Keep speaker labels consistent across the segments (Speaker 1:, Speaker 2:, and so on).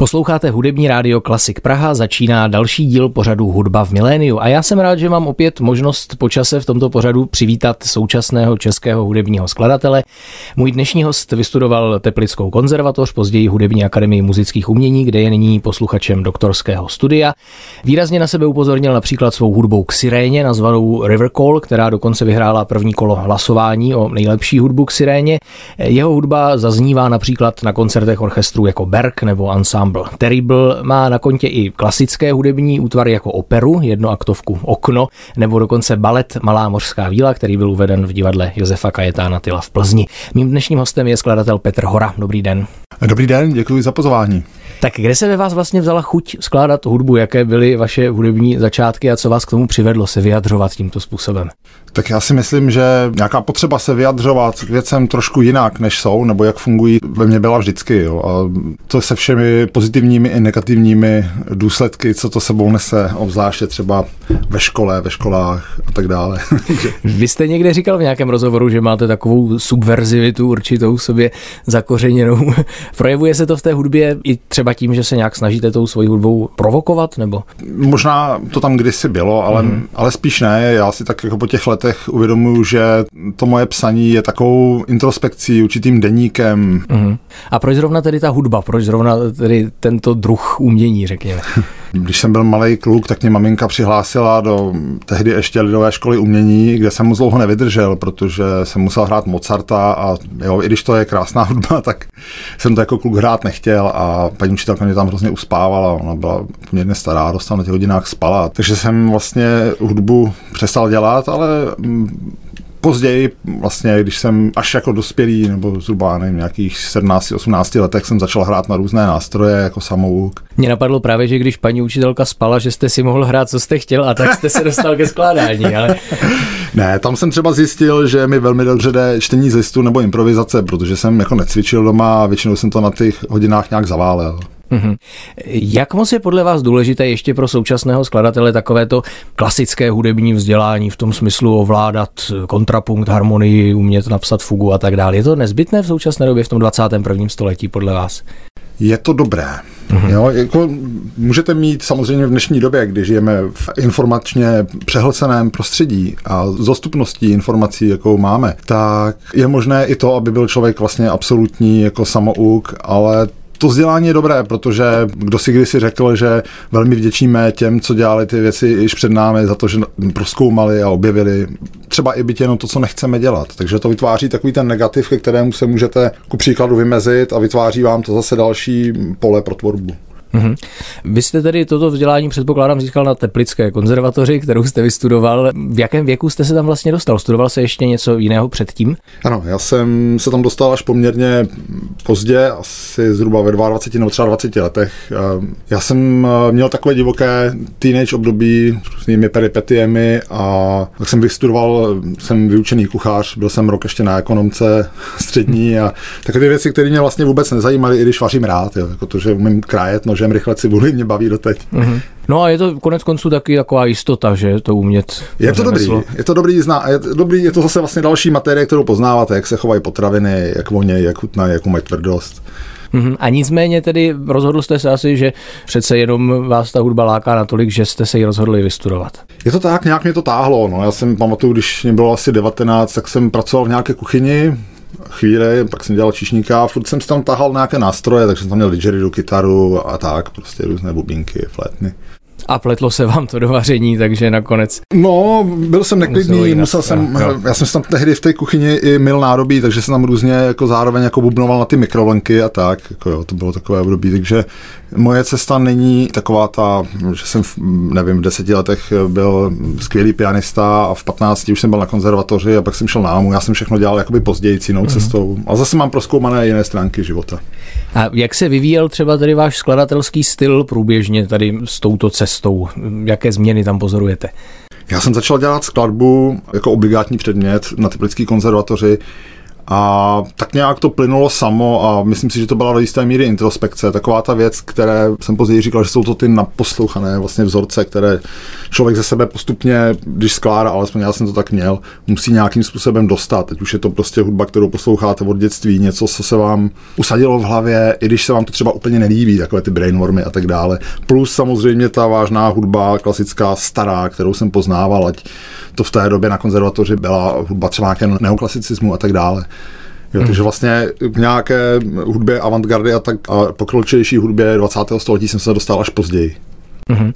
Speaker 1: Posloucháte hudební rádio Klasik Praha, začíná další díl pořadu Hudba v miléniu a já jsem rád, že mám opět možnost počase v tomto pořadu přivítat současného českého hudebního skladatele. Můj dnešní host vystudoval Teplickou konzervatoř, později Hudební akademii muzických umění, kde je nyní posluchačem doktorského studia. Výrazně na sebe upozornil například svou hudbou k siréně, nazvanou River Call, která dokonce vyhrála první kolo hlasování o nejlepší hudbu k siréně. Jeho hudba zaznívá například na koncertech orchestrů jako Berg nebo Ensemble Ensemble. Terrible má na kontě i klasické hudební útvary jako operu, jednoaktovku Okno, nebo dokonce balet Malá mořská víla, který byl uveden v divadle Josefa Kajetána Tyla v Plzni. Mým dnešním hostem je skladatel Petr Hora. Dobrý den.
Speaker 2: Dobrý den, děkuji za pozvání.
Speaker 1: Tak kde se ve vás vlastně vzala chuť skládat hudbu? Jaké byly vaše hudební začátky a co vás k tomu přivedlo se vyjadřovat tímto způsobem?
Speaker 2: Tak já si myslím, že nějaká potřeba se vyjadřovat k věcem trošku jinak, než jsou, nebo jak fungují, ve mně byla vždycky. Jo. A to se všemi pozitivními i negativními důsledky, co to sebou nese, obzvláště třeba ve škole, ve školách a tak dále.
Speaker 1: Vy jste někde říkal v nějakém rozhovoru, že máte takovou subverzivitu určitou sobě zakořeněnou. Projevuje se to v té hudbě i třeba tím, že se nějak snažíte tou svojí hudbou provokovat, nebo?
Speaker 2: Možná to tam kdysi bylo, ale, mm. ale spíš ne. Já si tak jako po těch letech uvědomuju, že to moje psaní je takovou introspekcí, určitým deníkem.
Speaker 1: Mm. A proč zrovna tedy ta hudba? Proč zrovna tedy tento druh umění, řekněme?
Speaker 2: Když jsem byl malý kluk, tak mě maminka přihlásila do tehdy ještě lidové školy umění, kde jsem moc dlouho nevydržel, protože jsem musel hrát Mozarta a jo, i když to je krásná hudba, tak jsem to jako kluk hrát nechtěl a paní učitelka mě tam hrozně uspávala, ona byla poměrně stará, dostala na těch hodinách spala, takže jsem vlastně hudbu přestal dělat, ale později, vlastně, když jsem až jako dospělý, nebo zhruba nevím, nějakých 17-18 letech jsem začal hrát na různé nástroje, jako samouk.
Speaker 1: Mě napadlo právě, že když paní učitelka spala, že jste si mohl hrát, co jste chtěl, a tak jste se dostal ke skládání, ale...
Speaker 2: ne, tam jsem třeba zjistil, že mi velmi dobře jde čtení z listu nebo improvizace, protože jsem jako necvičil doma a většinou jsem to na těch hodinách nějak zaválel. Mm-hmm.
Speaker 1: Jak moc je podle vás důležité ještě pro současného skladatele takovéto klasické hudební vzdělání v tom smyslu ovládat kontrapunkt, harmonii, umět napsat fugu a tak dále? Je to nezbytné v současné době v tom 21. století podle vás?
Speaker 2: Je to dobré. Mm-hmm. Jo, jako můžete mít samozřejmě v dnešní době, kdy žijeme v informačně přehlceném prostředí a s dostupností informací, jakou máme, tak je možné i to, aby byl člověk vlastně absolutní jako samouk, ale to vzdělání je dobré, protože kdo si kdysi řekl, že velmi vděčíme těm, co dělali ty věci již před námi za to, že proskoumali a objevili třeba i byť jenom to, co nechceme dělat. Takže to vytváří takový ten negativ, ke kterému se můžete ku příkladu vymezit a vytváří vám to zase další pole pro tvorbu. Mm-hmm.
Speaker 1: Vy jste tedy toto vzdělání předpokládám získal na Teplické konzervatoři, kterou jste vystudoval. V jakém věku jste se tam vlastně dostal? Studoval se ještě něco jiného předtím?
Speaker 2: Ano, já jsem se tam dostal až poměrně pozdě, asi zhruba ve 22 nebo třeba 20 letech. Já jsem eh, měl takové divoké teenage období s různými peripetiemi a tak jsem vystudoval, jsem vyučený kuchař, byl jsem rok ještě na ekonomce střední a takové věci, které mě vlastně vůbec nezajímaly, i když vařím rád, jo, jako to, že umím krájet nož nožem rychle cibuli mě baví doteď. Mm-hmm.
Speaker 1: No a je to konec konců taky taková jistota, že to umět.
Speaker 2: Je to dobrý, je to dobrý, zná, je to dobrý, je to zase vlastně další materie, kterou poznáváte, jak se chovají potraviny, jak voně, jak chutnají, jakou mají tvrdost.
Speaker 1: Mm-hmm. A nicméně tedy rozhodl jste se asi, že přece jenom vás ta hudba láká natolik, že jste se ji rozhodli vystudovat.
Speaker 2: Je to tak, nějak mě to táhlo. No. Já jsem pamatuju, když mě bylo asi 19, tak jsem pracoval v nějaké kuchyni, chvíli, pak jsem dělal číšníka a furt jsem si tam tahal nějaké nástroje, takže jsem tam měl didgeridoo, kytaru a tak, prostě různé bubínky, flétny.
Speaker 1: A pletlo se vám to do vaření, takže nakonec.
Speaker 2: No, byl jsem neklidný, musel jsem, no. já jsem tam tehdy v té kuchyni i mil nádobí, takže jsem tam různě jako zároveň jako bubnoval na ty mikrovlnky a tak, jako jo, to bylo takové období, takže moje cesta není taková ta, že jsem, v, nevím, v deseti letech byl skvělý pianista a v 15 už jsem byl na konzervatoři a pak jsem šel na AMU. Já jsem všechno dělal jakoby později jinou mm-hmm. cestou. A zase mám proskoumané jiné stránky života.
Speaker 1: A jak se vyvíjel třeba tady váš skladatelský styl průběžně tady s touto cestou? Jaké změny tam pozorujete?
Speaker 2: Já jsem začal dělat skladbu jako obligátní předmět na Teplické konzervatoři A tak nějak to plynulo samo a myslím si, že to byla do jisté míry introspekce. Taková ta věc, které jsem později říkal, že jsou to ty naposlouchané vlastně vzorce, které člověk ze sebe postupně, když skládá, alespoň já jsem to tak měl, musí nějakým způsobem dostat. Teď už je to prostě hudba, kterou posloucháte od dětství, něco, co se vám usadilo v hlavě, i když se vám to třeba úplně nelíbí, takové ty brainwormy a tak dále. Plus samozřejmě ta vážná hudba, klasická, stará, kterou jsem poznával, ať to v té době na konzervatoři byla hudba třeba nějaké neoklasicismu a tak dále. Jo. Takže vlastně k nějaké hudbě avantgardy a tak a pokročilejší hudbě 20. století jsem se dostal až později.
Speaker 1: Mm-hmm.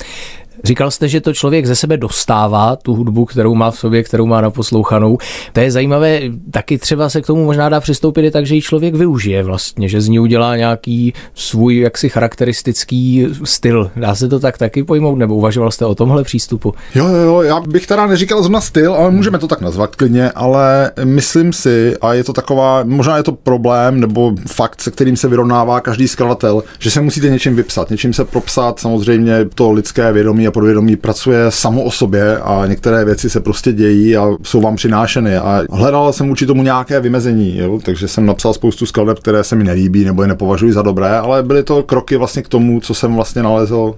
Speaker 1: Říkal jste, že to člověk ze sebe dostává, tu hudbu, kterou má v sobě, kterou má naposlouchanou. To je zajímavé, taky třeba se k tomu možná dá přistoupit i tak, že ji člověk využije vlastně, že z ní udělá nějaký svůj jaksi charakteristický styl. Dá se to tak taky pojmout, nebo uvažoval jste o tomhle přístupu?
Speaker 2: Jo, jo, jo, já bych teda neříkal zrovna styl, ale můžeme to tak nazvat klidně, ale myslím si, a je to taková, možná je to problém, nebo fakt, se kterým se vyrovnává každý skladatel, že se musíte něčím vypsat, něčím se propsat, samozřejmě to lidské vědomí a podvědomí pracuje samo o sobě a některé věci se prostě dějí a jsou vám přinášeny. A hledal jsem vůči tomu nějaké vymezení, jo? takže jsem napsal spoustu skladeb, které se mi nelíbí nebo je nepovažuji za dobré, ale byly to kroky vlastně k tomu, co jsem vlastně nalezl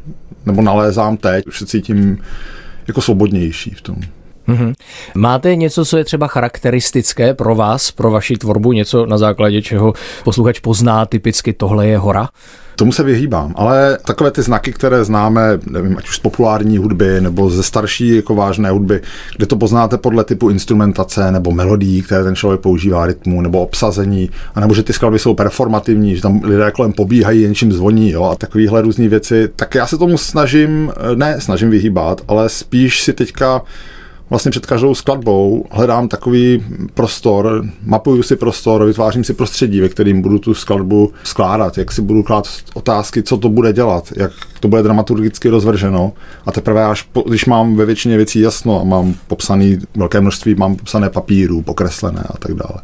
Speaker 2: nebo nalézám teď. Už se cítím jako svobodnější v tom.
Speaker 1: Mm-hmm. Máte něco, co je třeba charakteristické pro vás, pro vaši tvorbu, něco na základě čeho posluchač pozná typicky tohle je hora?
Speaker 2: Tomu se vyhýbám, ale takové ty znaky, které známe, nevím, ať už z populární hudby nebo ze starší jako vážné hudby, kde to poznáte podle typu instrumentace nebo melodií, které ten člověk používá, rytmu nebo obsazení, a nebo že ty skladby jsou performativní, že tam lidé kolem pobíhají, něčím zvoní jo, a takovéhle různé věci, tak já se tomu snažím, ne snažím vyhýbat, ale spíš si teďka vlastně před každou skladbou hledám takový prostor, mapuju si prostor, vytvářím si prostředí, ve kterým budu tu skladbu skládat, jak si budu klát otázky, co to bude dělat, jak to bude dramaturgicky rozvrženo a teprve až po, když mám ve většině věcí jasno a mám popsaný velké množství, mám popsané papíru, pokreslené a tak dále,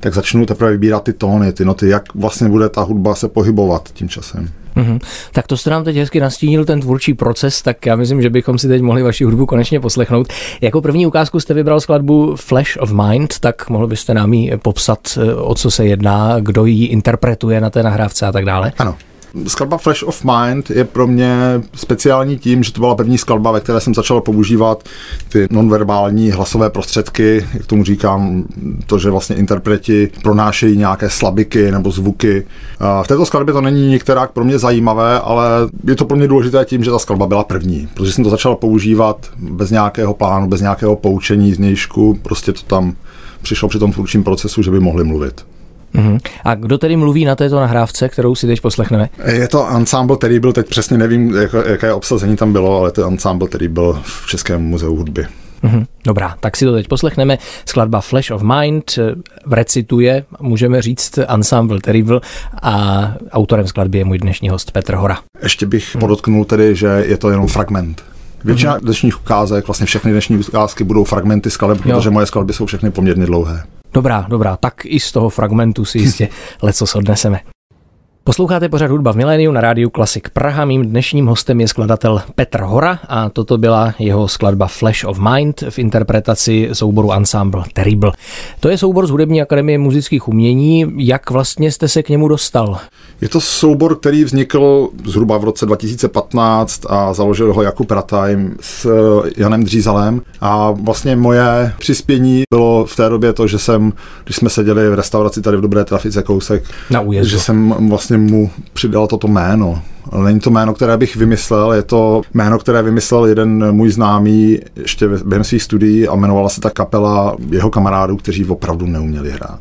Speaker 2: tak začnu teprve vybírat ty tóny, ty noty, jak vlastně bude ta hudba se pohybovat tím časem.
Speaker 1: Mm-hmm. Tak to jste nám teď hezky nastínil ten tvůrčí proces, tak já myslím, že bychom si teď mohli vaši hudbu konečně poslechnout. Jako první ukázku jste vybral skladbu Flash of Mind, tak mohl byste nám ji popsat, eh, o co se jedná, kdo ji interpretuje na té nahrávce a tak dále?
Speaker 2: Ano. Skladba Flash of Mind je pro mě speciální tím, že to byla první skladba, ve které jsem začal používat ty nonverbální hlasové prostředky, jak tomu říkám, to, že vlastně interpreti pronášejí nějaké slabiky nebo zvuky. V této skladbě to není některá pro mě zajímavé, ale je to pro mě důležité tím, že ta skladba byla první, protože jsem to začal používat bez nějakého plánu, bez nějakého poučení z nějšku, prostě to tam přišlo při tom tvůrčím procesu, že by mohli mluvit.
Speaker 1: Uh-huh. A kdo tedy mluví na této nahrávce, kterou si teď poslechneme?
Speaker 2: Je to ensemble, který byl, teď přesně nevím, jak, jaké obsazení tam bylo, ale to je ensemble, který byl v Českém muzeu hudby.
Speaker 1: Uh-huh. Dobrá, tak si to teď poslechneme. Skladba Flash of Mind eh, recituje, můžeme říct, Ensemble Terrible a autorem skladby je můj dnešní host Petr Hora.
Speaker 2: Ještě bych uh-huh. podotknul tedy, že je to jenom fragment. Většina uh-huh. dnešních ukázek, vlastně všechny dnešní ukázky budou fragmenty skladeb, protože moje skladby jsou všechny poměrně dlouhé.
Speaker 1: Dobrá, dobrá, tak i z toho fragmentu si jistě leco odneseme. Posloucháte pořád hudba v miléniu na rádiu Klasik Praha. Mým dnešním hostem je skladatel Petr Hora a toto byla jeho skladba Flash of Mind v interpretaci souboru Ensemble Terrible. To je soubor z Hudební akademie muzických umění. Jak vlastně jste se k němu dostal?
Speaker 2: Je to soubor, který vznikl zhruba v roce 2015 a založil ho Jakub Ratajm s Janem Dřízalem. A vlastně moje přispění bylo v té době to, že jsem, když jsme seděli v restauraci tady v Dobré trafice kousek,
Speaker 1: na újezdu.
Speaker 2: že jsem vlastně mu přidal toto jméno. Není to jméno, které bych vymyslel, je to jméno, které vymyslel jeden můj známý ještě během svých studií a jmenovala se ta kapela jeho kamarádů, kteří opravdu neuměli hrát.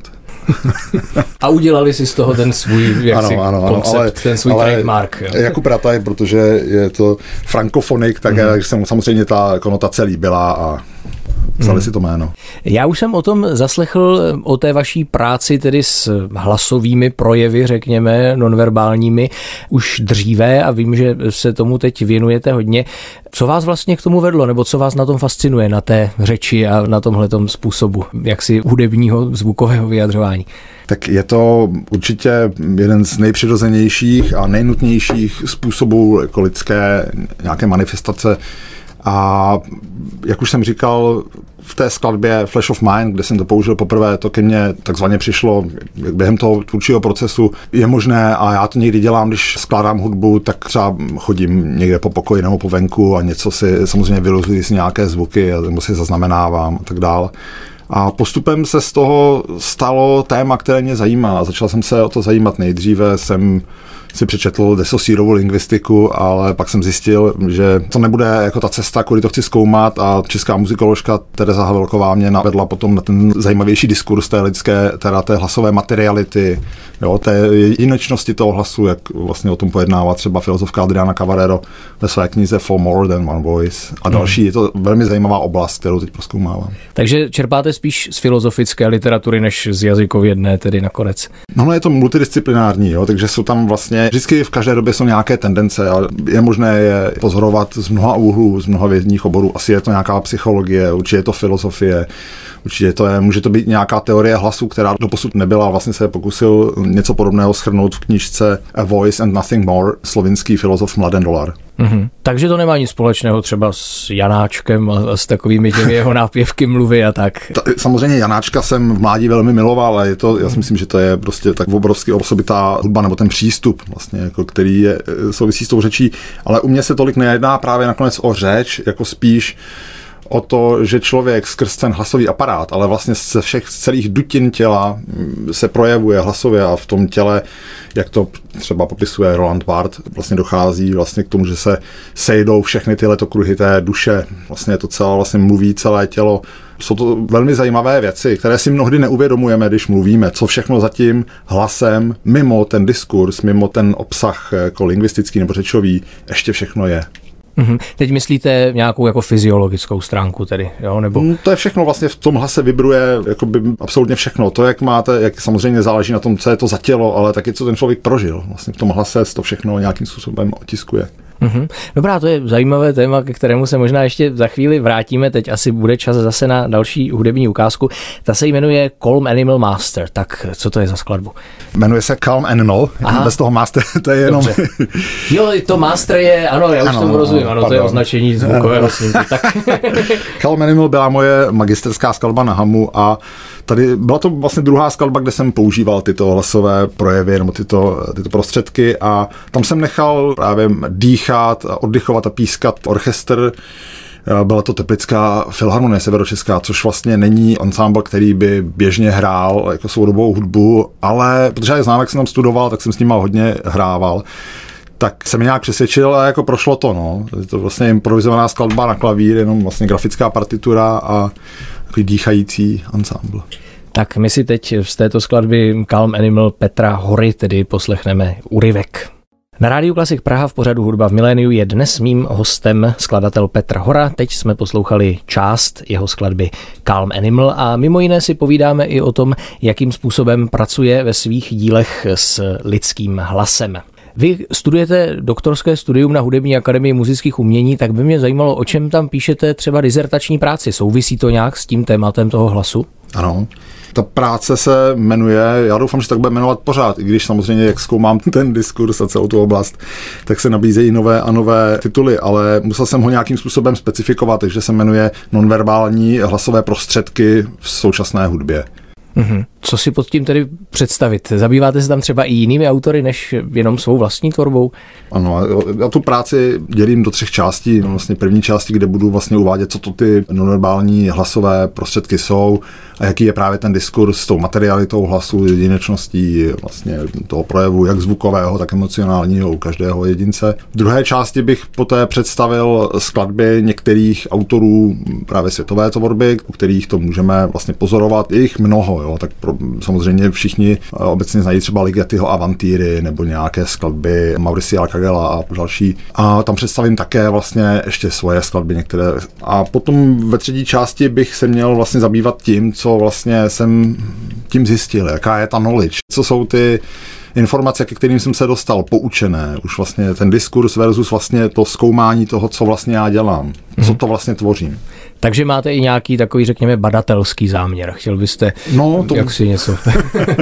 Speaker 1: a udělali si z toho ten svůj jaksi, ano, ano, ano, koncept, ale, ten svůj ale trademark. Jo.
Speaker 2: Jako Prataj, protože je to frankofonik, tak mm-hmm. se mu samozřejmě ta konotace líbila a vzali hmm. si to jméno.
Speaker 1: Já už jsem o tom zaslechl o té vaší práci tedy s hlasovými projevy, řekněme, nonverbálními, už dříve a vím, že se tomu teď věnujete hodně. Co vás vlastně k tomu vedlo, nebo co vás na tom fascinuje, na té řeči a na tomhle způsobu, jaksi hudebního zvukového vyjadřování?
Speaker 2: Tak je to určitě jeden z nejpřirozenějších a nejnutnějších způsobů jako lidské nějaké manifestace A jak už jsem říkal, v té skladbě Flash of Mind, kde jsem to použil poprvé, to ke mně takzvaně přišlo během toho tvůrčího procesu. Je možné, a já to někdy dělám, když skládám hudbu, tak třeba chodím někde po pokoji nebo po venku a něco si samozřejmě vyluzuji si nějaké zvuky, nebo si zaznamenávám a tak dále. A postupem se z toho stalo téma, které mě zajímá. Začal jsem se o to zajímat nejdříve, jsem si přečetl desosírovou lingvistiku, ale pak jsem zjistil, že to nebude jako ta cesta, kudy to chci zkoumat a česká muzikoložka Tereza Havelková mě navedla potom na ten zajímavější diskurs té lidské, teda té hlasové materiality, jo, té jinečnosti toho hlasu, jak vlastně o tom pojednává třeba filozofka Adriana Cavarero ve své knize For More Than One Voice a další. Hmm. Je to velmi zajímavá oblast, kterou teď proskoumávám.
Speaker 1: Takže čerpáte spíš z filozofické literatury, než z jazykovědné tedy nakonec?
Speaker 2: No, no je to multidisciplinární, jo, takže jsou tam vlastně vždycky v každé době jsou nějaké tendence a je možné je pozorovat z mnoha úhlů, z mnoha vědních oborů. Asi je to nějaká psychologie, určitě je to filozofie, Určitě to je, může to být nějaká teorie hlasu, která doposud nebyla. Vlastně se pokusil něco podobného schrnout v knižce A Voice and Nothing More, slovinský filozof Mladen Dolar.
Speaker 1: Mm-hmm. Takže to nemá nic společného třeba s Janáčkem a s takovými těmi jeho nápěvky mluvy a tak.
Speaker 2: Ta, samozřejmě Janáčka jsem v mládí velmi miloval, ale je to, já si myslím, že to je prostě tak obrovský osobitá hudba nebo ten přístup, vlastně, jako, který je, souvisí s tou řečí, ale u mě se tolik nejedná právě nakonec o řeč, jako spíš o to, že člověk skrz ten hlasový aparát, ale vlastně ze všech celých dutin těla mm, se projevuje hlasově a v tom těle, jak to třeba popisuje Roland Barth, vlastně dochází vlastně k tomu, že se sejdou všechny tyhle kruhy té duše, vlastně to celé vlastně mluví celé tělo. Jsou to velmi zajímavé věci, které si mnohdy neuvědomujeme, když mluvíme, co všechno zatím hlasem, mimo ten diskurs, mimo ten obsah jako lingvistický nebo řečový, ještě všechno je.
Speaker 1: Mm-hmm. Teď myslíte nějakou jako fyziologickou stránku tedy, jo? Nebo...
Speaker 2: Mm, to je všechno vlastně v tom hlase vibruje jakoby absolutně všechno. To, jak máte, jak samozřejmě záleží na tom, co je to za tělo, ale taky co ten člověk prožil. Vlastně v tom hlase to všechno nějakým způsobem otiskuje.
Speaker 1: Mm-hmm. Dobrá, to je zajímavé téma, ke kterému se možná ještě za chvíli vrátíme. Teď asi bude čas zase na další hudební ukázku. Ta se jmenuje Calm Animal Master. Tak co to je za skladbu?
Speaker 2: Jmenuje se Calm Animal, Aha. bez toho Master, to je jenom... Dobře.
Speaker 1: Jo, to Master je, ano, já už ano, tomu rozumím, ano, pardon. to je označení zvukového snímku. Tak.
Speaker 2: Calm Animal byla moje magisterská skladba na Hamu a Tady byla to vlastně druhá skladba, kde jsem používal tyto hlasové projevy nebo tyto, tyto prostředky a tam jsem nechal právě dýchat, oddychovat a pískat orchestr byla to Teplická filharmonie severočeská, což vlastně není ensemble, který by běžně hrál jako soudobou hudbu, ale protože já znám, jak jsem tam studoval, tak jsem s nima hodně hrával tak se mi nějak přesvědčil a jako prošlo to, no. Je to vlastně improvizovaná skladba na klavír, jenom vlastně grafická partitura a takový dýchající ensemble.
Speaker 1: Tak my si teď z této skladby Calm Animal Petra Hory tedy poslechneme úryvek. Na rádiu Klasik Praha v pořadu Hudba v miléniu je dnes mým hostem skladatel Petr Hora. Teď jsme poslouchali část jeho skladby Calm Animal a mimo jiné si povídáme i o tom, jakým způsobem pracuje ve svých dílech s lidským hlasem. Vy studujete doktorské studium na Hudební akademii muzických umění, tak by mě zajímalo, o čem tam píšete třeba dizertační práci. Souvisí to nějak s tím tématem toho hlasu?
Speaker 2: Ano. Ta práce se jmenuje, já doufám, že tak bude jmenovat pořád, i když samozřejmě, jak zkoumám ten diskurs a celou tu oblast, tak se nabízejí nové a nové tituly, ale musel jsem ho nějakým způsobem specifikovat, takže se jmenuje nonverbální hlasové prostředky v současné hudbě.
Speaker 1: Mm-hmm. Co si pod tím tedy představit? Zabýváte se tam třeba i jinými autory, než jenom svou vlastní tvorbou?
Speaker 2: Ano, já tu práci dělím do třech částí. Vlastně první části, kde budu vlastně uvádět, co to ty nonverbální hlasové prostředky jsou a jaký je právě ten diskurs s tou materialitou hlasu, jedinečností vlastně toho projevu, jak zvukového, tak emocionálního u každého jedince. V druhé části bych poté představil skladby některých autorů právě světové tvorby, u kterých to můžeme vlastně pozorovat. Je jich mnoho, jo, tak pro, samozřejmě všichni eh, obecně znají třeba Ligetyho Avantýry nebo nějaké skladby Mauricia Kagela a další. A tam představím také vlastně ještě svoje skladby některé. A potom ve třetí části bych se měl vlastně zabývat tím, co vlastně jsem tím zjistil, jaká je ta knowledge, co jsou ty informace, ke kterým jsem se dostal, poučené, už vlastně ten diskurs versus vlastně to zkoumání toho, co vlastně já dělám, co mhm. to vlastně tvořím.
Speaker 1: Takže máte i nějaký takový, řekněme, badatelský záměr. Chtěl byste no, to, jak si něco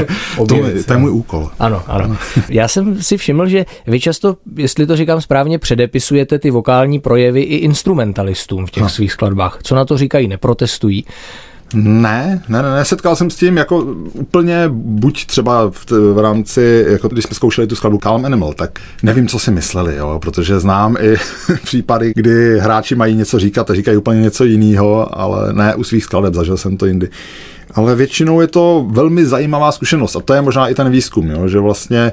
Speaker 2: to, je, to je můj úkol.
Speaker 1: Ano, ano, ano. Já jsem si všiml, že vy často, jestli to říkám správně, předepisujete ty vokální projevy i instrumentalistům v těch no. svých skladbách. Co na to říkají? Neprotestují?
Speaker 2: Ne, ne, ne, ne, setkal jsem s tím jako úplně buď třeba v, v rámci, jako když jsme zkoušeli tu skladbu Calm Animal, tak nevím, co si mysleli, jo, protože znám i případy, kdy hráči mají něco říkat a říkají úplně něco jiného, ale ne u svých skladeb, zažil jsem to jindy. Ale většinou je to velmi zajímavá zkušenost a to je možná i ten výzkum, jo, že vlastně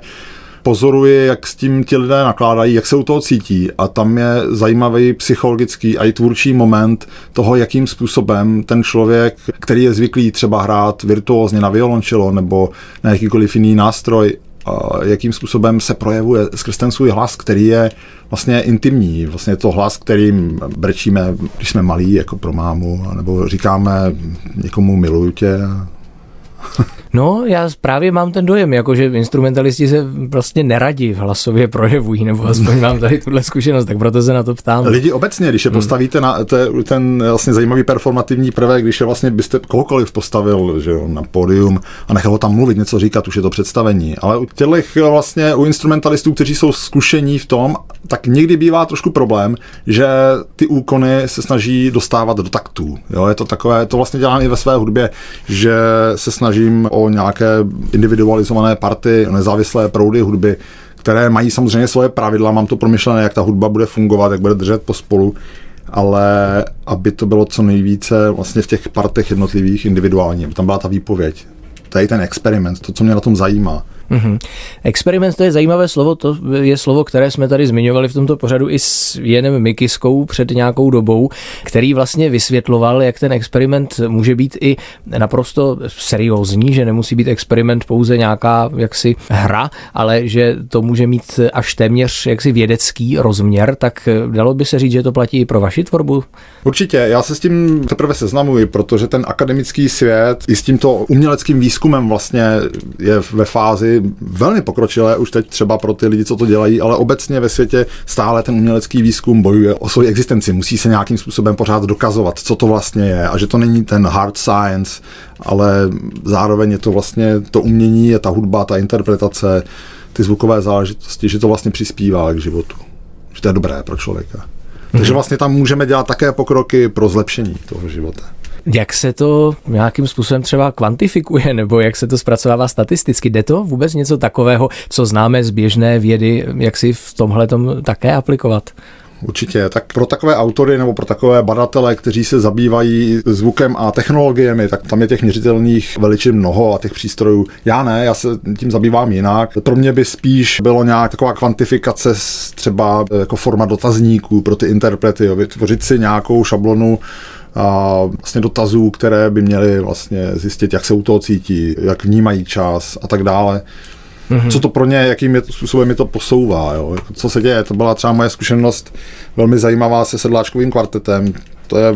Speaker 2: pozoruji, jak s tím ti lidé nakládají, jak se u toho cítí a tam je zajímavý psychologický a i tvůrčí moment toho, jakým způsobem ten člověk, který je zvyklý třeba hrát virtuózně na violončelo nebo na jakýkoliv jiný nástroj, jakým způsobem se projevuje skrz ten svůj hlas, který je vlastně intimní. Vlastně je to hlas, kterým brečíme, když jsme malí, jako pro mámu, nebo říkáme někomu miluju tě.
Speaker 1: No, já právě mám ten dojem, jako že instrumentalisti se vlastně neradi v hlasově projevují, nebo aspoň mám tady tuhle zkušenost, tak proto se na to ptám.
Speaker 2: Lidi obecně, když je hmm. postavíte na te, ten vlastně zajímavý performativní prvek, když je vlastně byste kohokoliv postavil že jo, na pódium a nechal ho tam mluvit, něco říkat, už je to představení. Ale u těch vlastně u instrumentalistů, kteří jsou zkušení v tom, tak někdy bývá trošku problém, že ty úkony se snaží dostávat do taktů. Jo, je to takové, to vlastně dělám i ve své hudbě, že se snažím o nějaké individualizované party, nezávislé proudy hudby, které mají samozřejmě svoje pravidla, mám to promyšlené, jak ta hudba bude fungovat, jak bude držet pospolu, ale aby to bylo co nejvíce vlastně v těch partech jednotlivých individuálně, aby tam byla ta výpověď. To je ten experiment, to, co mě na tom zajímá.
Speaker 1: Mm-hmm. Experiment to je zajímavé slovo, to je slovo, které jsme tady zmiňovali v tomto pořadu i s Jenem Mikiskou před nějakou dobou, který vlastně vysvětloval, jak ten experiment může být i naprosto seriózní, že nemusí být experiment pouze nějaká jaksi hra, ale že to může mít až téměř jaksi vědecký rozměr, tak dalo by se říct, že to platí i pro vaši tvorbu?
Speaker 2: Určitě, já se s tím teprve seznamuji, protože ten akademický svět i s tímto uměleckým výzkumem vlastně je ve fázi velmi pokročilé už teď třeba pro ty lidi, co to dělají, ale obecně ve světě stále ten umělecký výzkum bojuje o svoji existenci. Musí se nějakým způsobem pořád dokazovat, co to vlastně je a že to není ten hard science, ale zároveň je to vlastně to umění, je ta hudba, ta interpretace, ty zvukové záležitosti, že to vlastně přispívá k životu. Že to je dobré pro člověka. Takže mhm. vlastně tam můžeme dělat také pokroky pro zlepšení toho života.
Speaker 1: Jak se to nějakým způsobem třeba kvantifikuje, nebo jak se to zpracovává statisticky? Jde to vůbec něco takového, co známe z běžné vědy, jak si v tomhle také aplikovat?
Speaker 2: Určitě. Tak pro takové autory nebo pro takové badatele, kteří se zabývají zvukem a technologiemi, tak tam je těch měřitelných veličin mnoho a těch přístrojů. Já ne, já se tím zabývám jinak. Pro mě by spíš bylo nějak taková kvantifikace třeba jako forma dotazníků pro ty interprety, jo, vytvořit si nějakou šablonu a vlastně dotazů, které by měly vlastně zjistit, jak se u toho cítí, jak vnímají čas a tak dále. Mm-hmm. Co to pro ně, jakým je, způsobem mi to posouvá, jo? Jako, co se děje. To byla třeba moje zkušenost velmi zajímavá se sedláčkovým kvartetem. To je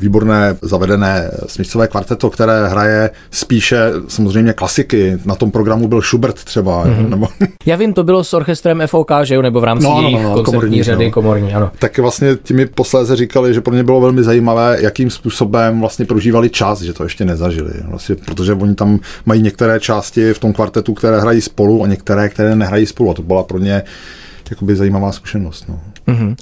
Speaker 2: výborné zavedené smyslové kvarteto, které hraje spíše samozřejmě klasiky. Na tom programu byl Schubert třeba. Mm-hmm. Nebo...
Speaker 1: Já vím, to bylo s orchestrem FOK, že jo, nebo v rámci no, jejich no, no, koncertní komorní, řady no. komorní, ano.
Speaker 2: Tak vlastně ti mi posléze říkali, že pro ně bylo velmi zajímavé, jakým způsobem vlastně prožívali čas, že to ještě nezažili. Vlastně, protože oni tam mají některé části v tom kvartetu, které hrají spolu a některé, které nehrají spolu. A to byla pro ně jakoby zajímavá zkušenost. No. Mm-hmm.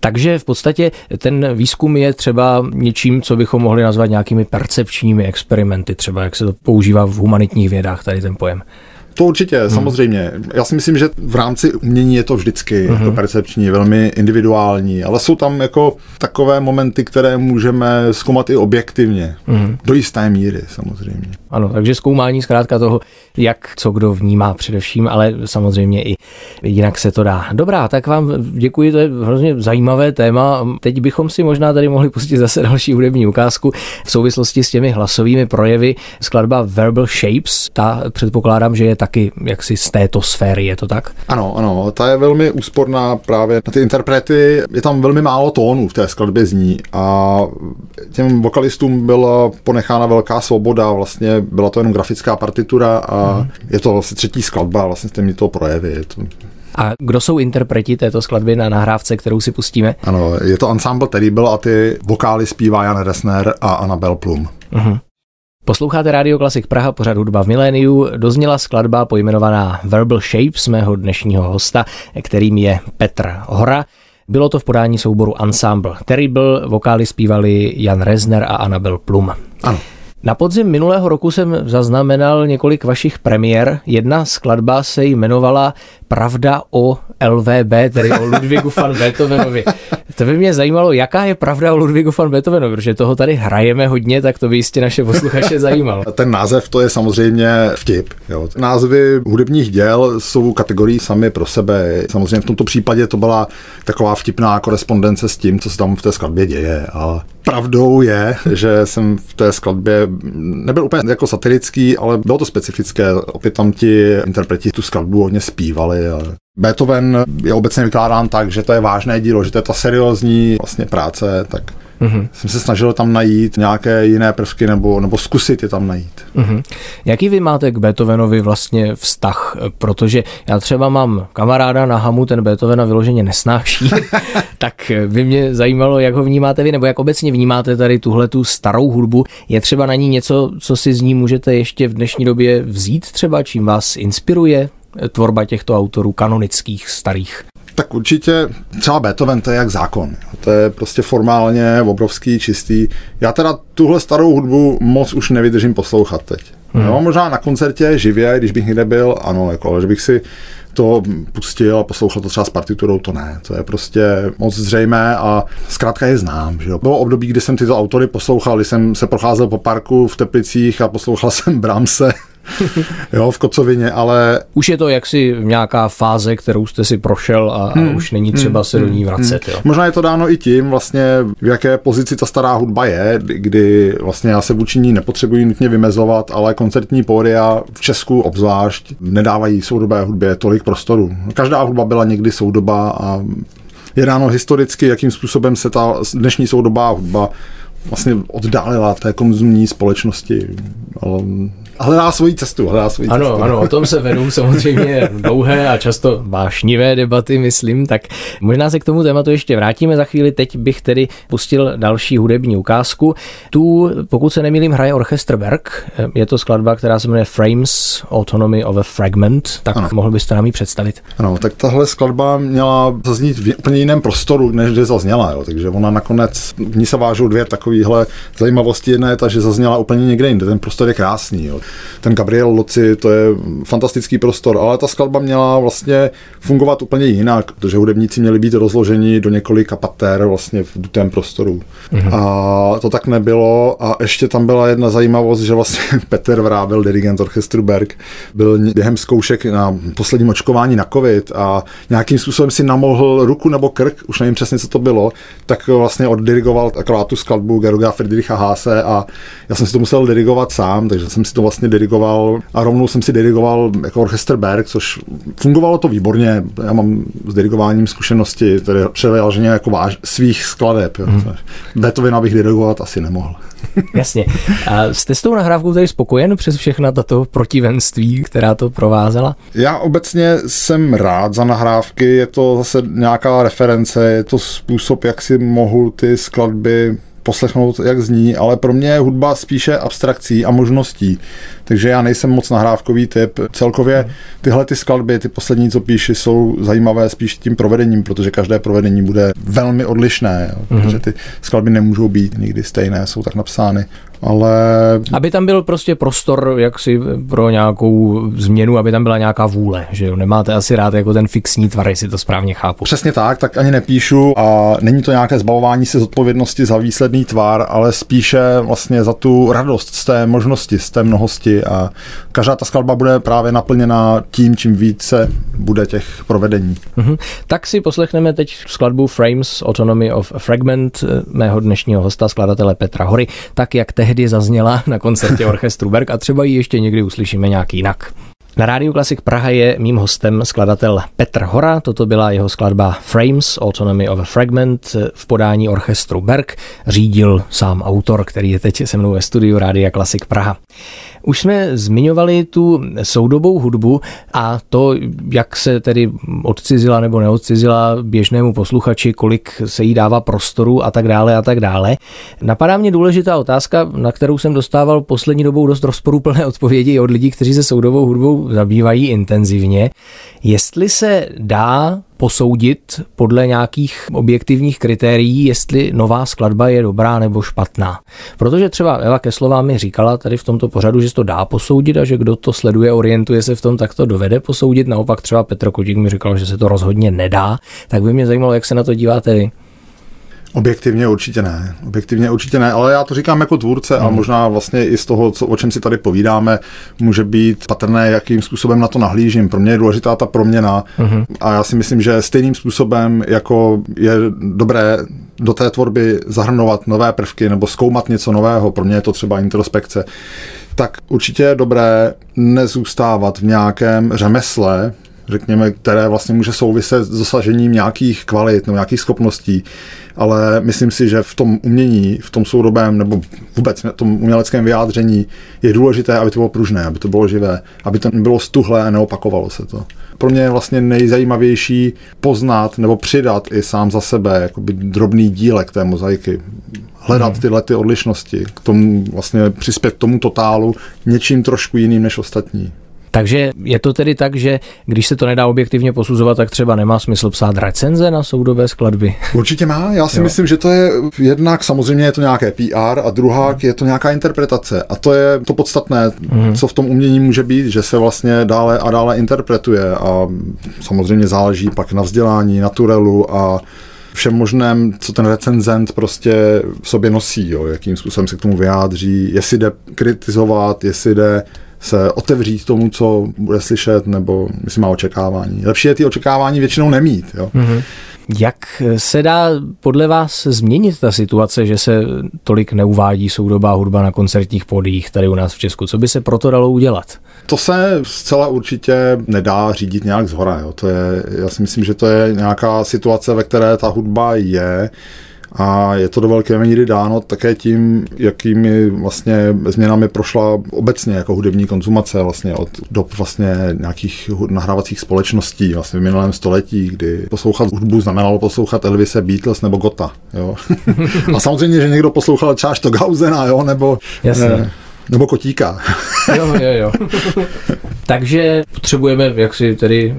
Speaker 1: Takže v podstatě ten výzkum je třeba něčím, co bychom mohli nazvat nějakými percepčními experimenty, třeba jak se to používá v humanitních vědách, tady ten pojem.
Speaker 2: To určitě, hmm. samozřejmě. Já si myslím, že v rámci umění je to vždycky hmm. to percepční, velmi individuální, ale jsou tam jako takové momenty, které můžeme zkoumat i objektivně. Hmm. Do jisté míry, samozřejmě.
Speaker 1: Ano, takže zkoumání zkrátka toho, jak co kdo vnímá především, ale samozřejmě i jinak se to dá. Dobrá, tak vám děkuji, to je hrozně zajímavé téma. Teď bychom si možná tady mohli pustit zase další hudební ukázku v souvislosti s těmi hlasovými projevy. Skladba Verbal Shapes, ta předpokládám, že je taky jaksi z této sféry, je to tak?
Speaker 2: Ano, ano, ta je velmi úsporná právě na ty interprety, je tam velmi málo tónů v té skladbě zní a těm vokalistům byla ponechána velká svoboda vlastně byla to jenom grafická partitura a hmm. je to vlastně třetí skladba, vlastně jste mi to projevy. Je to...
Speaker 1: A kdo jsou interpreti této skladby na nahrávce, kterou si pustíme?
Speaker 2: Ano, je to ensemble Terrible a ty vokály zpívá Jan Resner a Anabel Plum. Uh-huh.
Speaker 1: Posloucháte Radio Klasik Praha, pořad hudba v miléniu. Dozněla skladba pojmenovaná Verbal Shapes mého dnešního hosta, kterým je Petr Hora. Bylo to v podání souboru Ensemble Terrible, vokály zpívali Jan Rezner a Anabel Plum.
Speaker 2: Ano.
Speaker 1: Na podzim minulého roku jsem zaznamenal několik vašich premiér. Jedna skladba se jmenovala Pravda o LVB, tedy o Ludvigu van Beethovenovi. To by mě zajímalo, jaká je pravda o Ludvigu van Beethovenovi, protože toho tady hrajeme hodně, tak to by jistě naše posluchače zajímalo.
Speaker 2: Ten název to je samozřejmě vtip. Jo. Názvy hudebních děl jsou kategorii sami pro sebe. Samozřejmě v tomto případě to byla taková vtipná korespondence s tím, co se tam v té skladbě děje. A pravdou je, že jsem v té skladbě nebyl úplně jako satirický, ale bylo to specifické. Opět tam ti interpreti tu skladbu hodně zpívali. A Beethoven je obecně vykládán tak, že to je vážné dílo, že to je ta seriózní vlastně práce, tak Mm-hmm. Jsem se snažil tam najít nějaké jiné prvky nebo, nebo zkusit je tam najít.
Speaker 1: Mm-hmm. Jaký vy máte k Beethovenovi vlastně vztah? Protože já třeba mám kamaráda na Hamu, ten Beethovena vyloženě nesnáší, tak by mě zajímalo, jak ho vnímáte vy, nebo jak obecně vnímáte tady tuhle tu starou hudbu. Je třeba na ní něco, co si z ní můžete ještě v dnešní době vzít třeba, čím vás inspiruje? tvorba těchto autorů kanonických, starých?
Speaker 2: Tak určitě třeba Beethoven to je jak zákon. To je prostě formálně obrovský, čistý. Já teda tuhle starou hudbu moc už nevydržím poslouchat teď. Hmm. Jo, možná na koncertě živě, když bych někde byl, ano, jako, ale že bych si to pustil a poslouchal to třeba s partiturou, to ne. To je prostě moc zřejmé a zkrátka je znám. Že jo. Bylo období, kdy jsem tyto autory poslouchal, když jsem se procházel po parku v Teplicích a poslouchal jsem Bramse jo, v Kocovině, ale...
Speaker 1: Už je to jaksi nějaká fáze, kterou jste si prošel a, hmm. a už není třeba hmm. se do ní hmm. vracet. Hmm. Jo.
Speaker 2: Možná je to dáno i tím, vlastně, v jaké pozici ta stará hudba je, kdy vlastně já se vůči ní nepotřebuji nutně vymezovat, ale koncertní pódia v Česku obzvlášť nedávají soudobé hudbě tolik prostoru. Každá hudba byla někdy soudoba a je dáno historicky, jakým způsobem se ta dnešní soudobá hudba vlastně oddálila té konzumní společnosti hledá svoji cestu, hledá svoji
Speaker 1: ano,
Speaker 2: cestu.
Speaker 1: Ano, o tom se vedou samozřejmě dlouhé a často vášnivé debaty, myslím, tak možná se k tomu tématu ještě vrátíme za chvíli. Teď bych tedy pustil další hudební ukázku. Tu, pokud se nemýlím, hraje Orchestr Berg. Je to skladba, která se jmenuje Frames Autonomy of a Fragment. Tak ano. mohl byste nám ji představit?
Speaker 2: Ano, tak tahle skladba měla zaznít v úplně jiném prostoru, než kde zazněla. Jo. Takže ona nakonec, v ní se vážou dvě takovéhle zajímavosti. Jedna je ta, že zazněla úplně někde jinde. Ten prostor je krásný. Jo ten Gabriel Loci, to je fantastický prostor, ale ta skladba měla vlastně fungovat úplně jinak, protože hudebníci měli být rozloženi do několika pater vlastně v dutém prostoru. Mm-hmm. A to tak nebylo a ještě tam byla jedna zajímavost, že vlastně Petr Vrábel, dirigent orchestru Berg, byl během zkoušek na posledním očkování na covid a nějakým způsobem si namohl ruku nebo krk, už nevím přesně, co to bylo, tak vlastně oddirigoval taková tu skladbu Georga Friedricha Hase a já jsem si to musel dirigovat sám, takže jsem si to vlastně dirigoval a rovnou jsem si dirigoval jako orchestr Berg, což fungovalo to výborně. Já mám s dirigováním zkušenosti, tedy převáženě jako váž, svých skladeb. Hmm. Beethovena bych dirigovat asi nemohl.
Speaker 1: Jasně. A jste s tou nahrávkou tady spokojen přes všechna tato protivenství, která to provázela?
Speaker 2: Já obecně jsem rád za nahrávky, je to zase nějaká reference, je to způsob, jak si mohu ty skladby poslechnout, jak zní, ale pro mě je hudba spíše abstrakcí a možností. Takže já nejsem moc nahrávkový typ. Celkově tyhle ty skladby, ty poslední, co píši, jsou zajímavé spíš tím provedením, protože každé provedení bude velmi odlišné, jo, mm-hmm. protože ty skladby nemůžou být nikdy stejné, jsou tak napsány ale...
Speaker 1: Aby tam byl prostě prostor jaksi pro nějakou změnu, aby tam byla nějaká vůle, že jo? Nemáte asi rád jako ten fixní tvar, jestli to správně chápu.
Speaker 2: Přesně tak, tak ani nepíšu a není to nějaké zbavování si zodpovědnosti za výsledný tvar, ale spíše vlastně za tu radost z té možnosti, z té mnohosti a každá ta skladba bude právě naplněna tím, čím více bude těch provedení.
Speaker 1: Mm-hmm. Tak si poslechneme teď skladbu Frames Autonomy of a Fragment mého dnešního hosta, skladatele Petra Hory, tak jak tehdy zazněla na koncertě orchestru Berg a třeba ji ještě někdy uslyšíme nějak jinak. Na Rádiu Klasik Praha je mým hostem skladatel Petr Hora. Toto byla jeho skladba Frames, Autonomy of a Fragment v podání orchestru Berg. Řídil sám autor, který je teď se mnou ve studiu Rádia Klasik Praha. Už jsme zmiňovali tu soudobou hudbu a to, jak se tedy odcizila nebo neodcizila běžnému posluchači, kolik se jí dává prostoru a tak dále a tak dále. Napadá mě důležitá otázka, na kterou jsem dostával poslední dobou dost rozporuplné odpovědi od lidí, kteří se soudobou hudbou zabývají intenzivně. Jestli se dá posoudit podle nějakých objektivních kritérií, jestli nová skladba je dobrá nebo špatná. Protože třeba Eva Keslová mi říkala tady v tomto pořadu, že se to dá posoudit a že kdo to sleduje, orientuje se v tom, tak to dovede posoudit. Naopak třeba Petr Kotík mi říkal, že se to rozhodně nedá. Tak by mě zajímalo, jak se na to díváte vy.
Speaker 2: Objektivně určitě ne. Objektivně určitě ne, ale já to říkám jako tvůrce hmm. a možná vlastně i z toho, co, o čem si tady povídáme, může být patrné, jakým způsobem na to nahlížím. Pro mě je důležitá ta proměna hmm. a já si myslím, že stejným způsobem, jako je dobré do té tvorby zahrnovat nové prvky nebo zkoumat něco nového, pro mě je to třeba introspekce, tak určitě je dobré nezůstávat v nějakém řemesle, řekněme, které vlastně může souviset s dosažením nějakých kvalit nebo nějakých schopností, ale myslím si, že v tom umění, v tom soudobém nebo vůbec v tom uměleckém vyjádření je důležité, aby to bylo pružné, aby to bylo živé, aby to bylo stuhlé a neopakovalo se to. Pro mě je vlastně nejzajímavější poznat nebo přidat i sám za sebe jakoby drobný dílek té mozaiky, hledat hmm. tyhle ty odlišnosti, k tomu vlastně přispět k tomu totálu něčím trošku jiným než ostatní.
Speaker 1: Takže je to tedy tak, že když se to nedá objektivně posuzovat, tak třeba nemá smysl psát recenze na soudové skladby?
Speaker 2: Určitě má. Já si jo. myslím, že to je jednak samozřejmě je to nějaké PR a druhá je to nějaká interpretace. A to je to podstatné, hmm. co v tom umění může být, že se vlastně dále a dále interpretuje a samozřejmě záleží pak na vzdělání, na turelu a všem možném, co ten recenzent prostě v sobě nosí, jo, jakým způsobem se k tomu vyjádří, jestli jde kritizovat, jestli jde se otevřít tomu, co bude slyšet, nebo myslím má očekávání. Lepší je ty očekávání většinou nemít. Jo? Mm-hmm.
Speaker 1: Jak se dá podle vás změnit ta situace, že se tolik neuvádí soudobá hudba na koncertních podích tady u nás v Česku? Co by se proto dalo udělat?
Speaker 2: To se zcela určitě nedá řídit nějak zhora. Jo. To je, já si myslím, že to je nějaká situace, ve které ta hudba je a je to do velké míry dáno také tím, jakými vlastně změnami prošla obecně jako hudební konzumace vlastně od dob vlastně nějakých nahrávacích společností vlastně v minulém století, kdy poslouchat hudbu znamenalo poslouchat Elvise, Beatles nebo Gota. Jo. a samozřejmě, že někdo poslouchal Charles Gauzena, jo, nebo
Speaker 1: Jasně. Ne,
Speaker 2: nebo kotíka.
Speaker 1: jo, jo, jo. Takže potřebujeme, jak si tedy,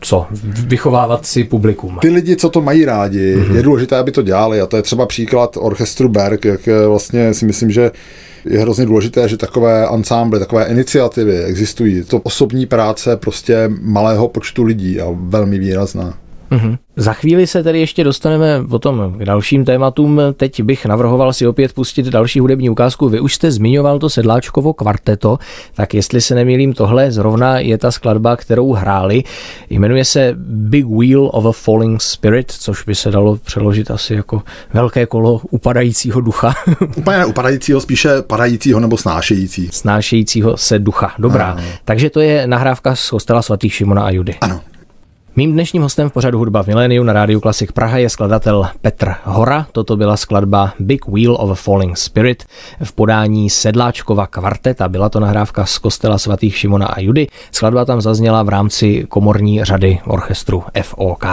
Speaker 1: co, vychovávat si publikum.
Speaker 2: Ty lidi, co to mají rádi, mm-hmm. je důležité, aby to dělali a to je třeba příklad orchestru Berg, jak vlastně si myslím, že je hrozně důležité, že takové ansámbly, takové iniciativy existují. To osobní práce prostě malého počtu lidí a velmi výrazná.
Speaker 1: Mm-hmm. Za chvíli se tedy ještě dostaneme potom k dalším tématům. Teď bych navrhoval si opět pustit další hudební ukázku. Vy už jste zmiňoval to Sedláčkovo kvarteto, tak jestli se nemýlím, tohle zrovna je ta skladba, kterou hráli. Jmenuje se Big Wheel of a Falling Spirit, což by se dalo přeložit asi jako velké kolo upadajícího ducha.
Speaker 2: Úplně ne upadajícího, spíše padajícího nebo snášející.
Speaker 1: Snášejícího se ducha. Dobrá. Ano. Takže to je nahrávka z kostela svatých Šimona a Judy.
Speaker 2: Ano.
Speaker 1: Mým dnešním hostem v pořadu Hudba v miléniu na rádiu Klasik Praha je skladatel Petr Hora. Toto byla skladba Big Wheel of a Falling Spirit v podání Sedláčkova kvarteta. Byla to nahrávka z kostela svatých Šimona a Judy. Skladba tam zazněla v rámci komorní řady orchestru FOK.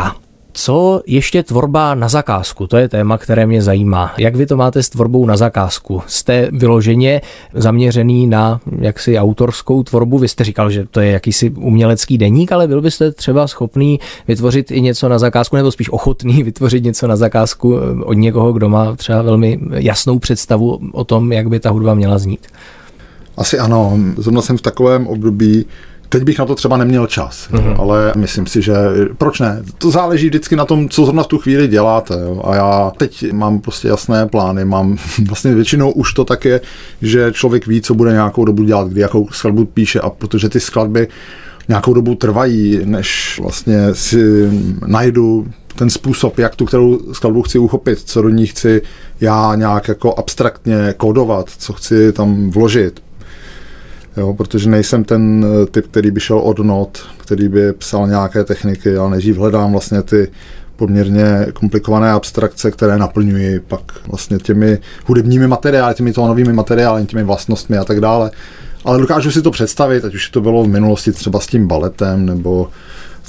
Speaker 1: Co ještě tvorba na zakázku? To je téma, které mě zajímá. Jak vy to máte s tvorbou na zakázku? Jste vyloženě zaměřený na jaksi autorskou tvorbu? Vy jste říkal, že to je jakýsi umělecký deník, ale byl byste třeba schopný vytvořit i něco na zakázku, nebo spíš ochotný vytvořit něco na zakázku od někoho, kdo má třeba velmi jasnou představu o tom, jak by ta hudba měla znít?
Speaker 2: Asi ano. Zrovna jsem v takovém období, Teď bych na to třeba neměl čas, mm-hmm. ale myslím si, že proč ne? To záleží vždycky na tom, co zrovna v tu chvíli děláte. Jo? A já teď mám prostě jasné plány, mám vlastně většinou už to tak je, že člověk ví, co bude nějakou dobu dělat, kdy jakou skladbu píše a protože ty skladby nějakou dobu trvají, než vlastně si najdu ten způsob, jak tu kterou skladbu chci uchopit, co do ní chci já nějak jako abstraktně kodovat, co chci tam vložit, jo, protože nejsem ten eh, typ, který by šel od not, který by psal nějaké techniky, ale nejdřív hledám vlastně ty poměrně komplikované abstrakce, které naplňují pak vlastně těmi hudebními materiály, těmi tónovými materiály, těmi vlastnostmi a tak dále. Ale dokážu si to představit, ať už to bylo v minulosti třeba s tím baletem nebo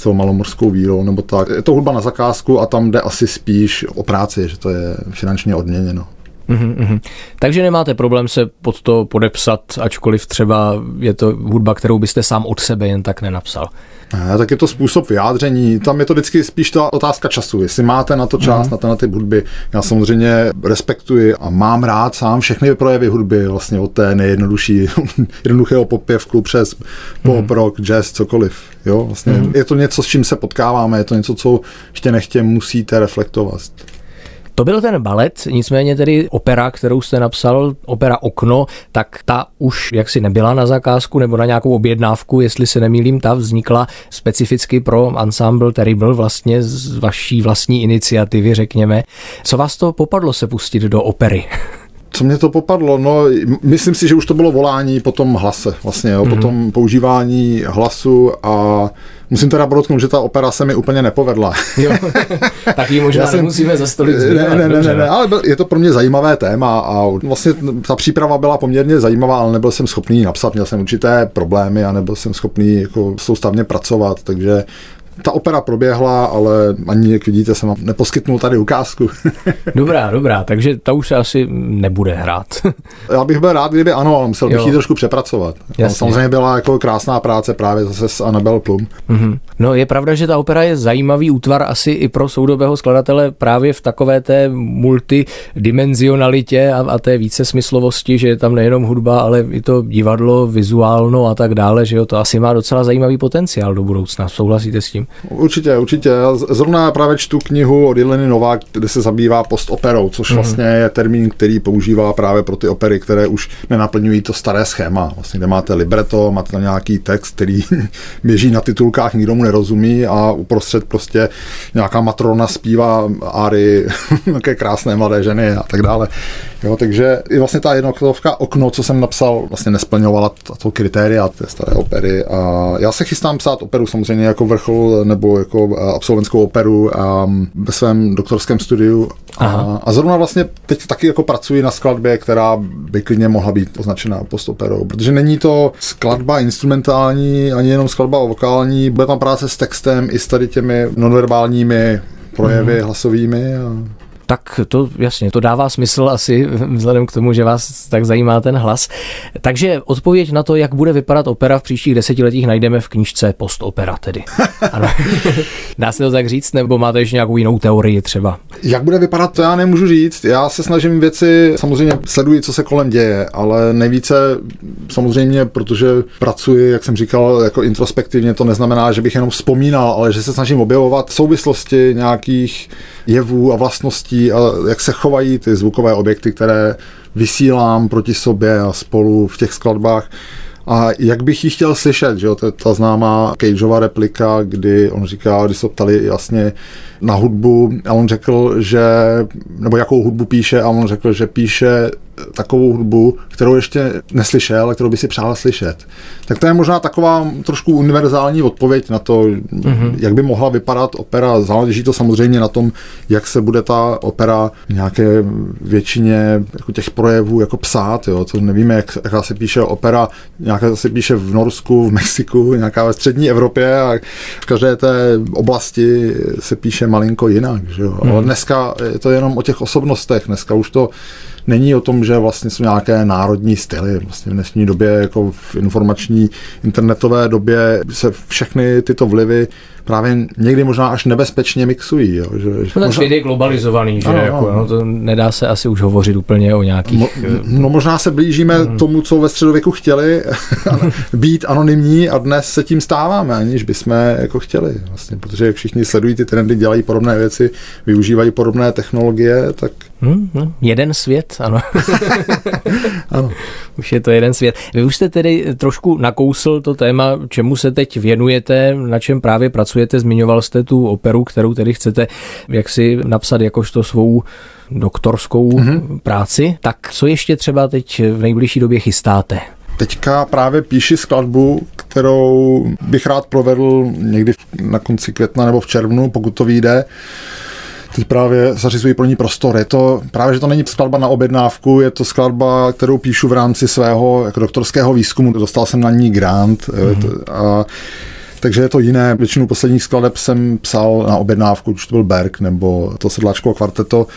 Speaker 2: tou malomorskou vírou nebo tak. Je to hudba na zakázku a tam jde asi spíš o práci, že to je finančně odměněno.
Speaker 1: Mm-hmm. Takže nemáte problém se pod to podepsat, ačkoliv třeba je to hudba, kterou byste sám od sebe jen tak nenapsal.
Speaker 2: Ne, tak je to způsob vyjádření. Tam je to vždycky spíš ta otázka času. Jestli máte na to čas, mm. na, to, na ty hudby. Já samozřejmě respektuji a mám rád sám všechny projevy hudby, vlastně od té nejjednodušší, jednoduchého popěvku přes pop, mm. rock, jazz, cokoliv. Jo, vlastně mm. Je to něco, s čím se potkáváme, je to něco, co ještě nechtě musíte reflektovat.
Speaker 1: To byl ten balet, nicméně tedy opera, kterou jste napsal, opera Okno, tak ta už jaksi nebyla na zakázku nebo na nějakou objednávku, jestli se nemýlím, ta vznikla specificky pro ensemble Terrible vlastně z vaší vlastní iniciativy, řekněme. Co vás to popadlo se pustit do opery?
Speaker 2: co mě to popadlo? No, myslím si, že už to bylo volání po tom hlase, vlastně, jo, mm-hmm. po tom používání hlasu a musím teda podotknout, že ta opera se mi úplně nepovedla.
Speaker 1: Jo, tak ji možná jsem, nemusíme zastolit
Speaker 2: ne, ne, ne, ne, ne, ale je to pro mě zajímavé téma a vlastně ta příprava byla poměrně zajímavá, ale nebyl jsem schopný napsat, měl jsem určité problémy a nebyl jsem schopný jako soustavně pracovat, takže ta opera proběhla, ale ani, jak vidíte, jsem vám neposkytnul tady ukázku.
Speaker 1: dobrá, dobrá, takže ta už se asi nebude hrát.
Speaker 2: Já bych byl rád, kdyby ano, ale musel bych ji trošku přepracovat. No, samozřejmě byla jako krásná práce právě zase s Annabel Plum.
Speaker 1: Mm-hmm. No je pravda, že ta opera je zajímavý útvar asi i pro soudobého skladatele právě v takové té multidimenzionalitě a, a té více smyslovosti, že je tam nejenom hudba, ale i to divadlo, vizuálno a tak dále, že jo, to asi má docela zajímavý potenciál do budoucna. Souhlasíte s tím?
Speaker 2: Určitě, určitě. Já zrovna právě čtu knihu od Jeleny Novák, kde se zabývá postoperou, což mm-hmm. vlastně je termín, který používá právě pro ty opery, které už nenaplňují to staré schéma. Vlastně, kde máte libreto, máte tam nějaký text, který běží na titulkách, nikdo mu nerozumí a uprostřed prostě nějaká matrona zpívá áry nějaké krásné mladé ženy a tak dále. Jo, takže i vlastně ta jednokladovka okno, co jsem napsal, vlastně nesplňovala tato kritéria té staré opery. A já se chystám psát operu samozřejmě jako vrchol nebo jako absolventskou operu a ve svém doktorském studiu. A, a zrovna vlastně teď taky jako pracuji na skladbě, která by klidně mohla být označena postoperou, protože není to skladba instrumentální, ani jenom skladba vokální, bude tam práce s textem i s tady těmi nonverbálními projevy mm. hlasovými. A
Speaker 1: tak to jasně, to dává smysl asi vzhledem k tomu, že vás tak zajímá ten hlas. Takže odpověď na to, jak bude vypadat opera v příštích desetiletích, najdeme v knižce Postopera tedy. Ano. Dá se to tak říct, nebo máte ještě nějakou jinou teorii třeba?
Speaker 2: Jak bude vypadat, to já nemůžu říct. Já se snažím věci, samozřejmě sleduji, co se kolem děje, ale nejvíce samozřejmě, protože pracuji, jak jsem říkal, jako introspektivně, to neznamená, že bych jenom vzpomínal, ale že se snažím objevovat souvislosti nějakých jevů a vlastností a jak se chovají ty zvukové objekty, které vysílám proti sobě a spolu v těch skladbách. A jak bych ji chtěl slyšet, že jo, to je ta známá Cageova replika, kdy on říká, když se ptali jasně na hudbu a on řekl, že, nebo jakou hudbu píše a on řekl, že píše takovou hudbu, kterou ještě neslyšel, a kterou by si přál slyšet. Tak to je možná taková trošku univerzální odpověď na to, mm-hmm. jak by mohla vypadat opera. Záleží to samozřejmě na tom, jak se bude ta opera v nějaké většině jako těch projevů jako psát. Jo. To nevíme, jak, jaká se píše opera, nějaká se píše v Norsku, v Mexiku, nějaká ve střední Evropě a v každé té oblasti se píše malinko jinak. Že jo. Mm. Ale dneska je to jenom o těch osobnostech. Dneska už to není o tom, že vlastně jsou nějaké národní styly. Vlastně v dnešní době, jako v informační internetové době, se všechny tyto vlivy právě někdy možná až nebezpečně mixují. Jo, že,
Speaker 1: no ten možná... svět je globalizovaný, že ano, jako. No, to nedá se asi už hovořit úplně o nějakých... Mo,
Speaker 2: eh, no možná se blížíme hmm. tomu, co ve středověku chtěli, být anonymní a dnes se tím stáváme, aniž bychom jako chtěli. Vlastně, protože všichni sledují ty trendy, dělají podobné věci, využívají podobné technologie, tak...
Speaker 1: Hmm, no, jeden svět, ano.
Speaker 2: ano.
Speaker 1: Už je to jeden svět. Vy už jste tedy trošku nakousl to téma, čemu se teď věnujete, na čem právě pracujete. Zmiňoval jste tu operu, kterou tedy chcete jaksi napsat jakožto svou doktorskou mm-hmm. práci. Tak co ještě třeba teď v nejbližší době chystáte?
Speaker 2: Teďka právě píši skladbu, kterou bych rád provedl někdy na konci května nebo v červnu, pokud to vyjde ty právě zařizují pro ní prostor. Je to právě, že to není skladba na objednávku, je to skladba, kterou píšu v rámci svého jako doktorského výzkumu. Dostal jsem na ní grant mm-hmm. a takže je to jiné. Většinu posledních skladeb jsem psal na objednávku, už to byl Berg nebo to sedláčkovo kvarteto.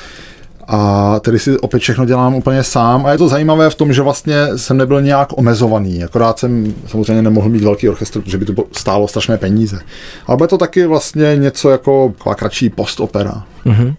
Speaker 2: A tedy si opět všechno dělám úplně sám a je to zajímavé v tom, že vlastně jsem nebyl nějak omezovaný. Akorát jsem samozřejmě nemohl mít velký orchestr, protože by to stálo strašné peníze. Ale je to taky vlastně něco jako kratší postopera. Mm-hmm.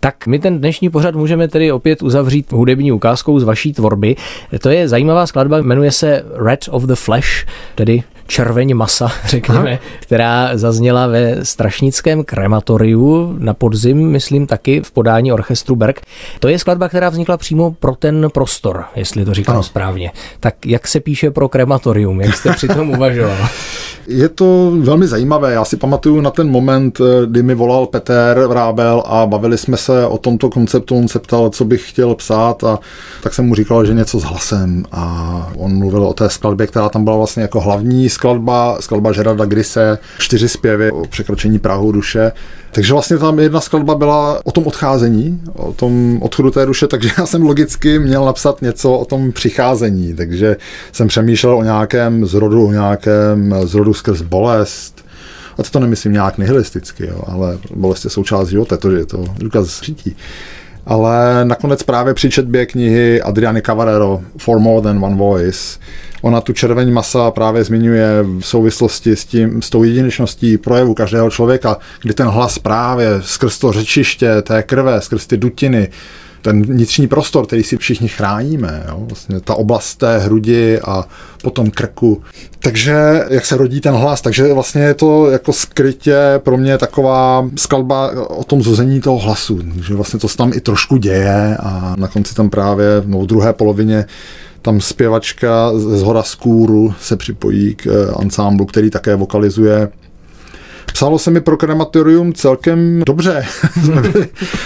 Speaker 1: Tak my ten dnešní pořad můžeme tedy opět uzavřít hudební ukázkou z vaší tvorby. To je zajímavá skladba, jmenuje se Red of the Flesh, tedy červeň masa, řekněme, Aha. která zazněla ve strašnickém krematoriu na podzim, myslím taky v podání orchestru Berg. To je skladba, která vznikla přímo pro ten prostor, jestli to říkám ano. správně. Tak jak se píše pro krematorium, jak jste při tom uvažoval?
Speaker 2: Je to velmi zajímavé. Já si pamatuju na ten moment, kdy mi volal Peter Vrábel a bavili jsme se o tomto konceptu. On se ptal, co bych chtěl psát a tak jsem mu říkal, že něco s hlasem a on mluvil o té skladbě, která tam byla vlastně jako hlavní skladba, skladba Gerarda Grise, čtyři zpěvy o překročení Prahu duše. Takže vlastně tam jedna skladba byla o tom odcházení, o tom odchodu té duše, takže já jsem logicky měl napsat něco o tom přicházení, takže jsem přemýšlel o nějakém zrodu, o nějakém zrodu skrz bolest, a to, to nemyslím nějak nihilisticky, jo, ale bolest je součást života, to je to důkaz žití. Ale nakonec právě při četbě knihy Adriany Cavarero For More Than One Voice Ona tu červeň masa právě zmiňuje v souvislosti s tím, s tou jedinečností projevu každého člověka, kdy ten hlas právě skrz to řečiště té krve, skrz ty dutiny, ten vnitřní prostor, který si všichni chráníme, jo? Vlastně ta oblast té hrudi a potom krku. Takže jak se rodí ten hlas, takže vlastně je to jako skrytě pro mě taková skladba o tom zození toho hlasu, že vlastně to se tam i trošku děje a na konci tam právě no, v druhé polovině tam zpěvačka z hora Skůru se připojí k eh, ansámblu, který také vokalizuje Psalo se mi pro krematorium celkem dobře.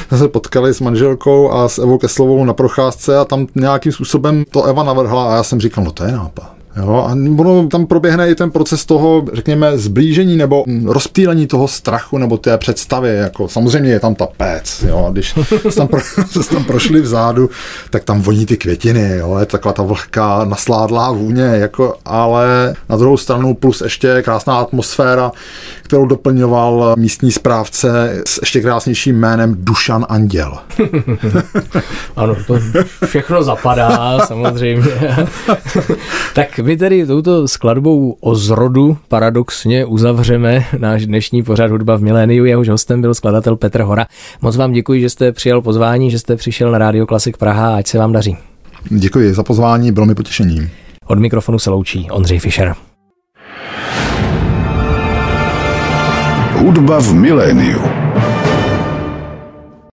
Speaker 2: jsme se potkali s manželkou a s Evou Keslovou na procházce a tam nějakým způsobem to Eva navrhla a já jsem říkal, no to je nápad. Jo, a ono tam proběhne i ten proces toho, řekněme, zblížení nebo rozptýlení toho strachu nebo té představy. Jako, samozřejmě je tam ta péc. Jo, a když se tam, pro, se tam prošli vzadu, tak tam voní ty květiny. Jo, je taková ta vlhká, nasládlá vůně. Jako, ale na druhou stranu plus ještě krásná atmosféra, kterou doplňoval místní správce s ještě krásnějším jménem Dušan Anděl.
Speaker 1: ano, to všechno zapadá samozřejmě. tak my tedy touto skladbou o zrodu paradoxně uzavřeme náš dnešní pořad hudba v miléniu. Jehož hostem byl skladatel Petr Hora. Moc vám děkuji, že jste přijal pozvání, že jste přišel na Radio Klasik Praha ať se vám daří.
Speaker 2: Děkuji za pozvání, bylo mi potěšením.
Speaker 1: Od mikrofonu se loučí Ondřej Fischer.
Speaker 3: Hudba v miléniu.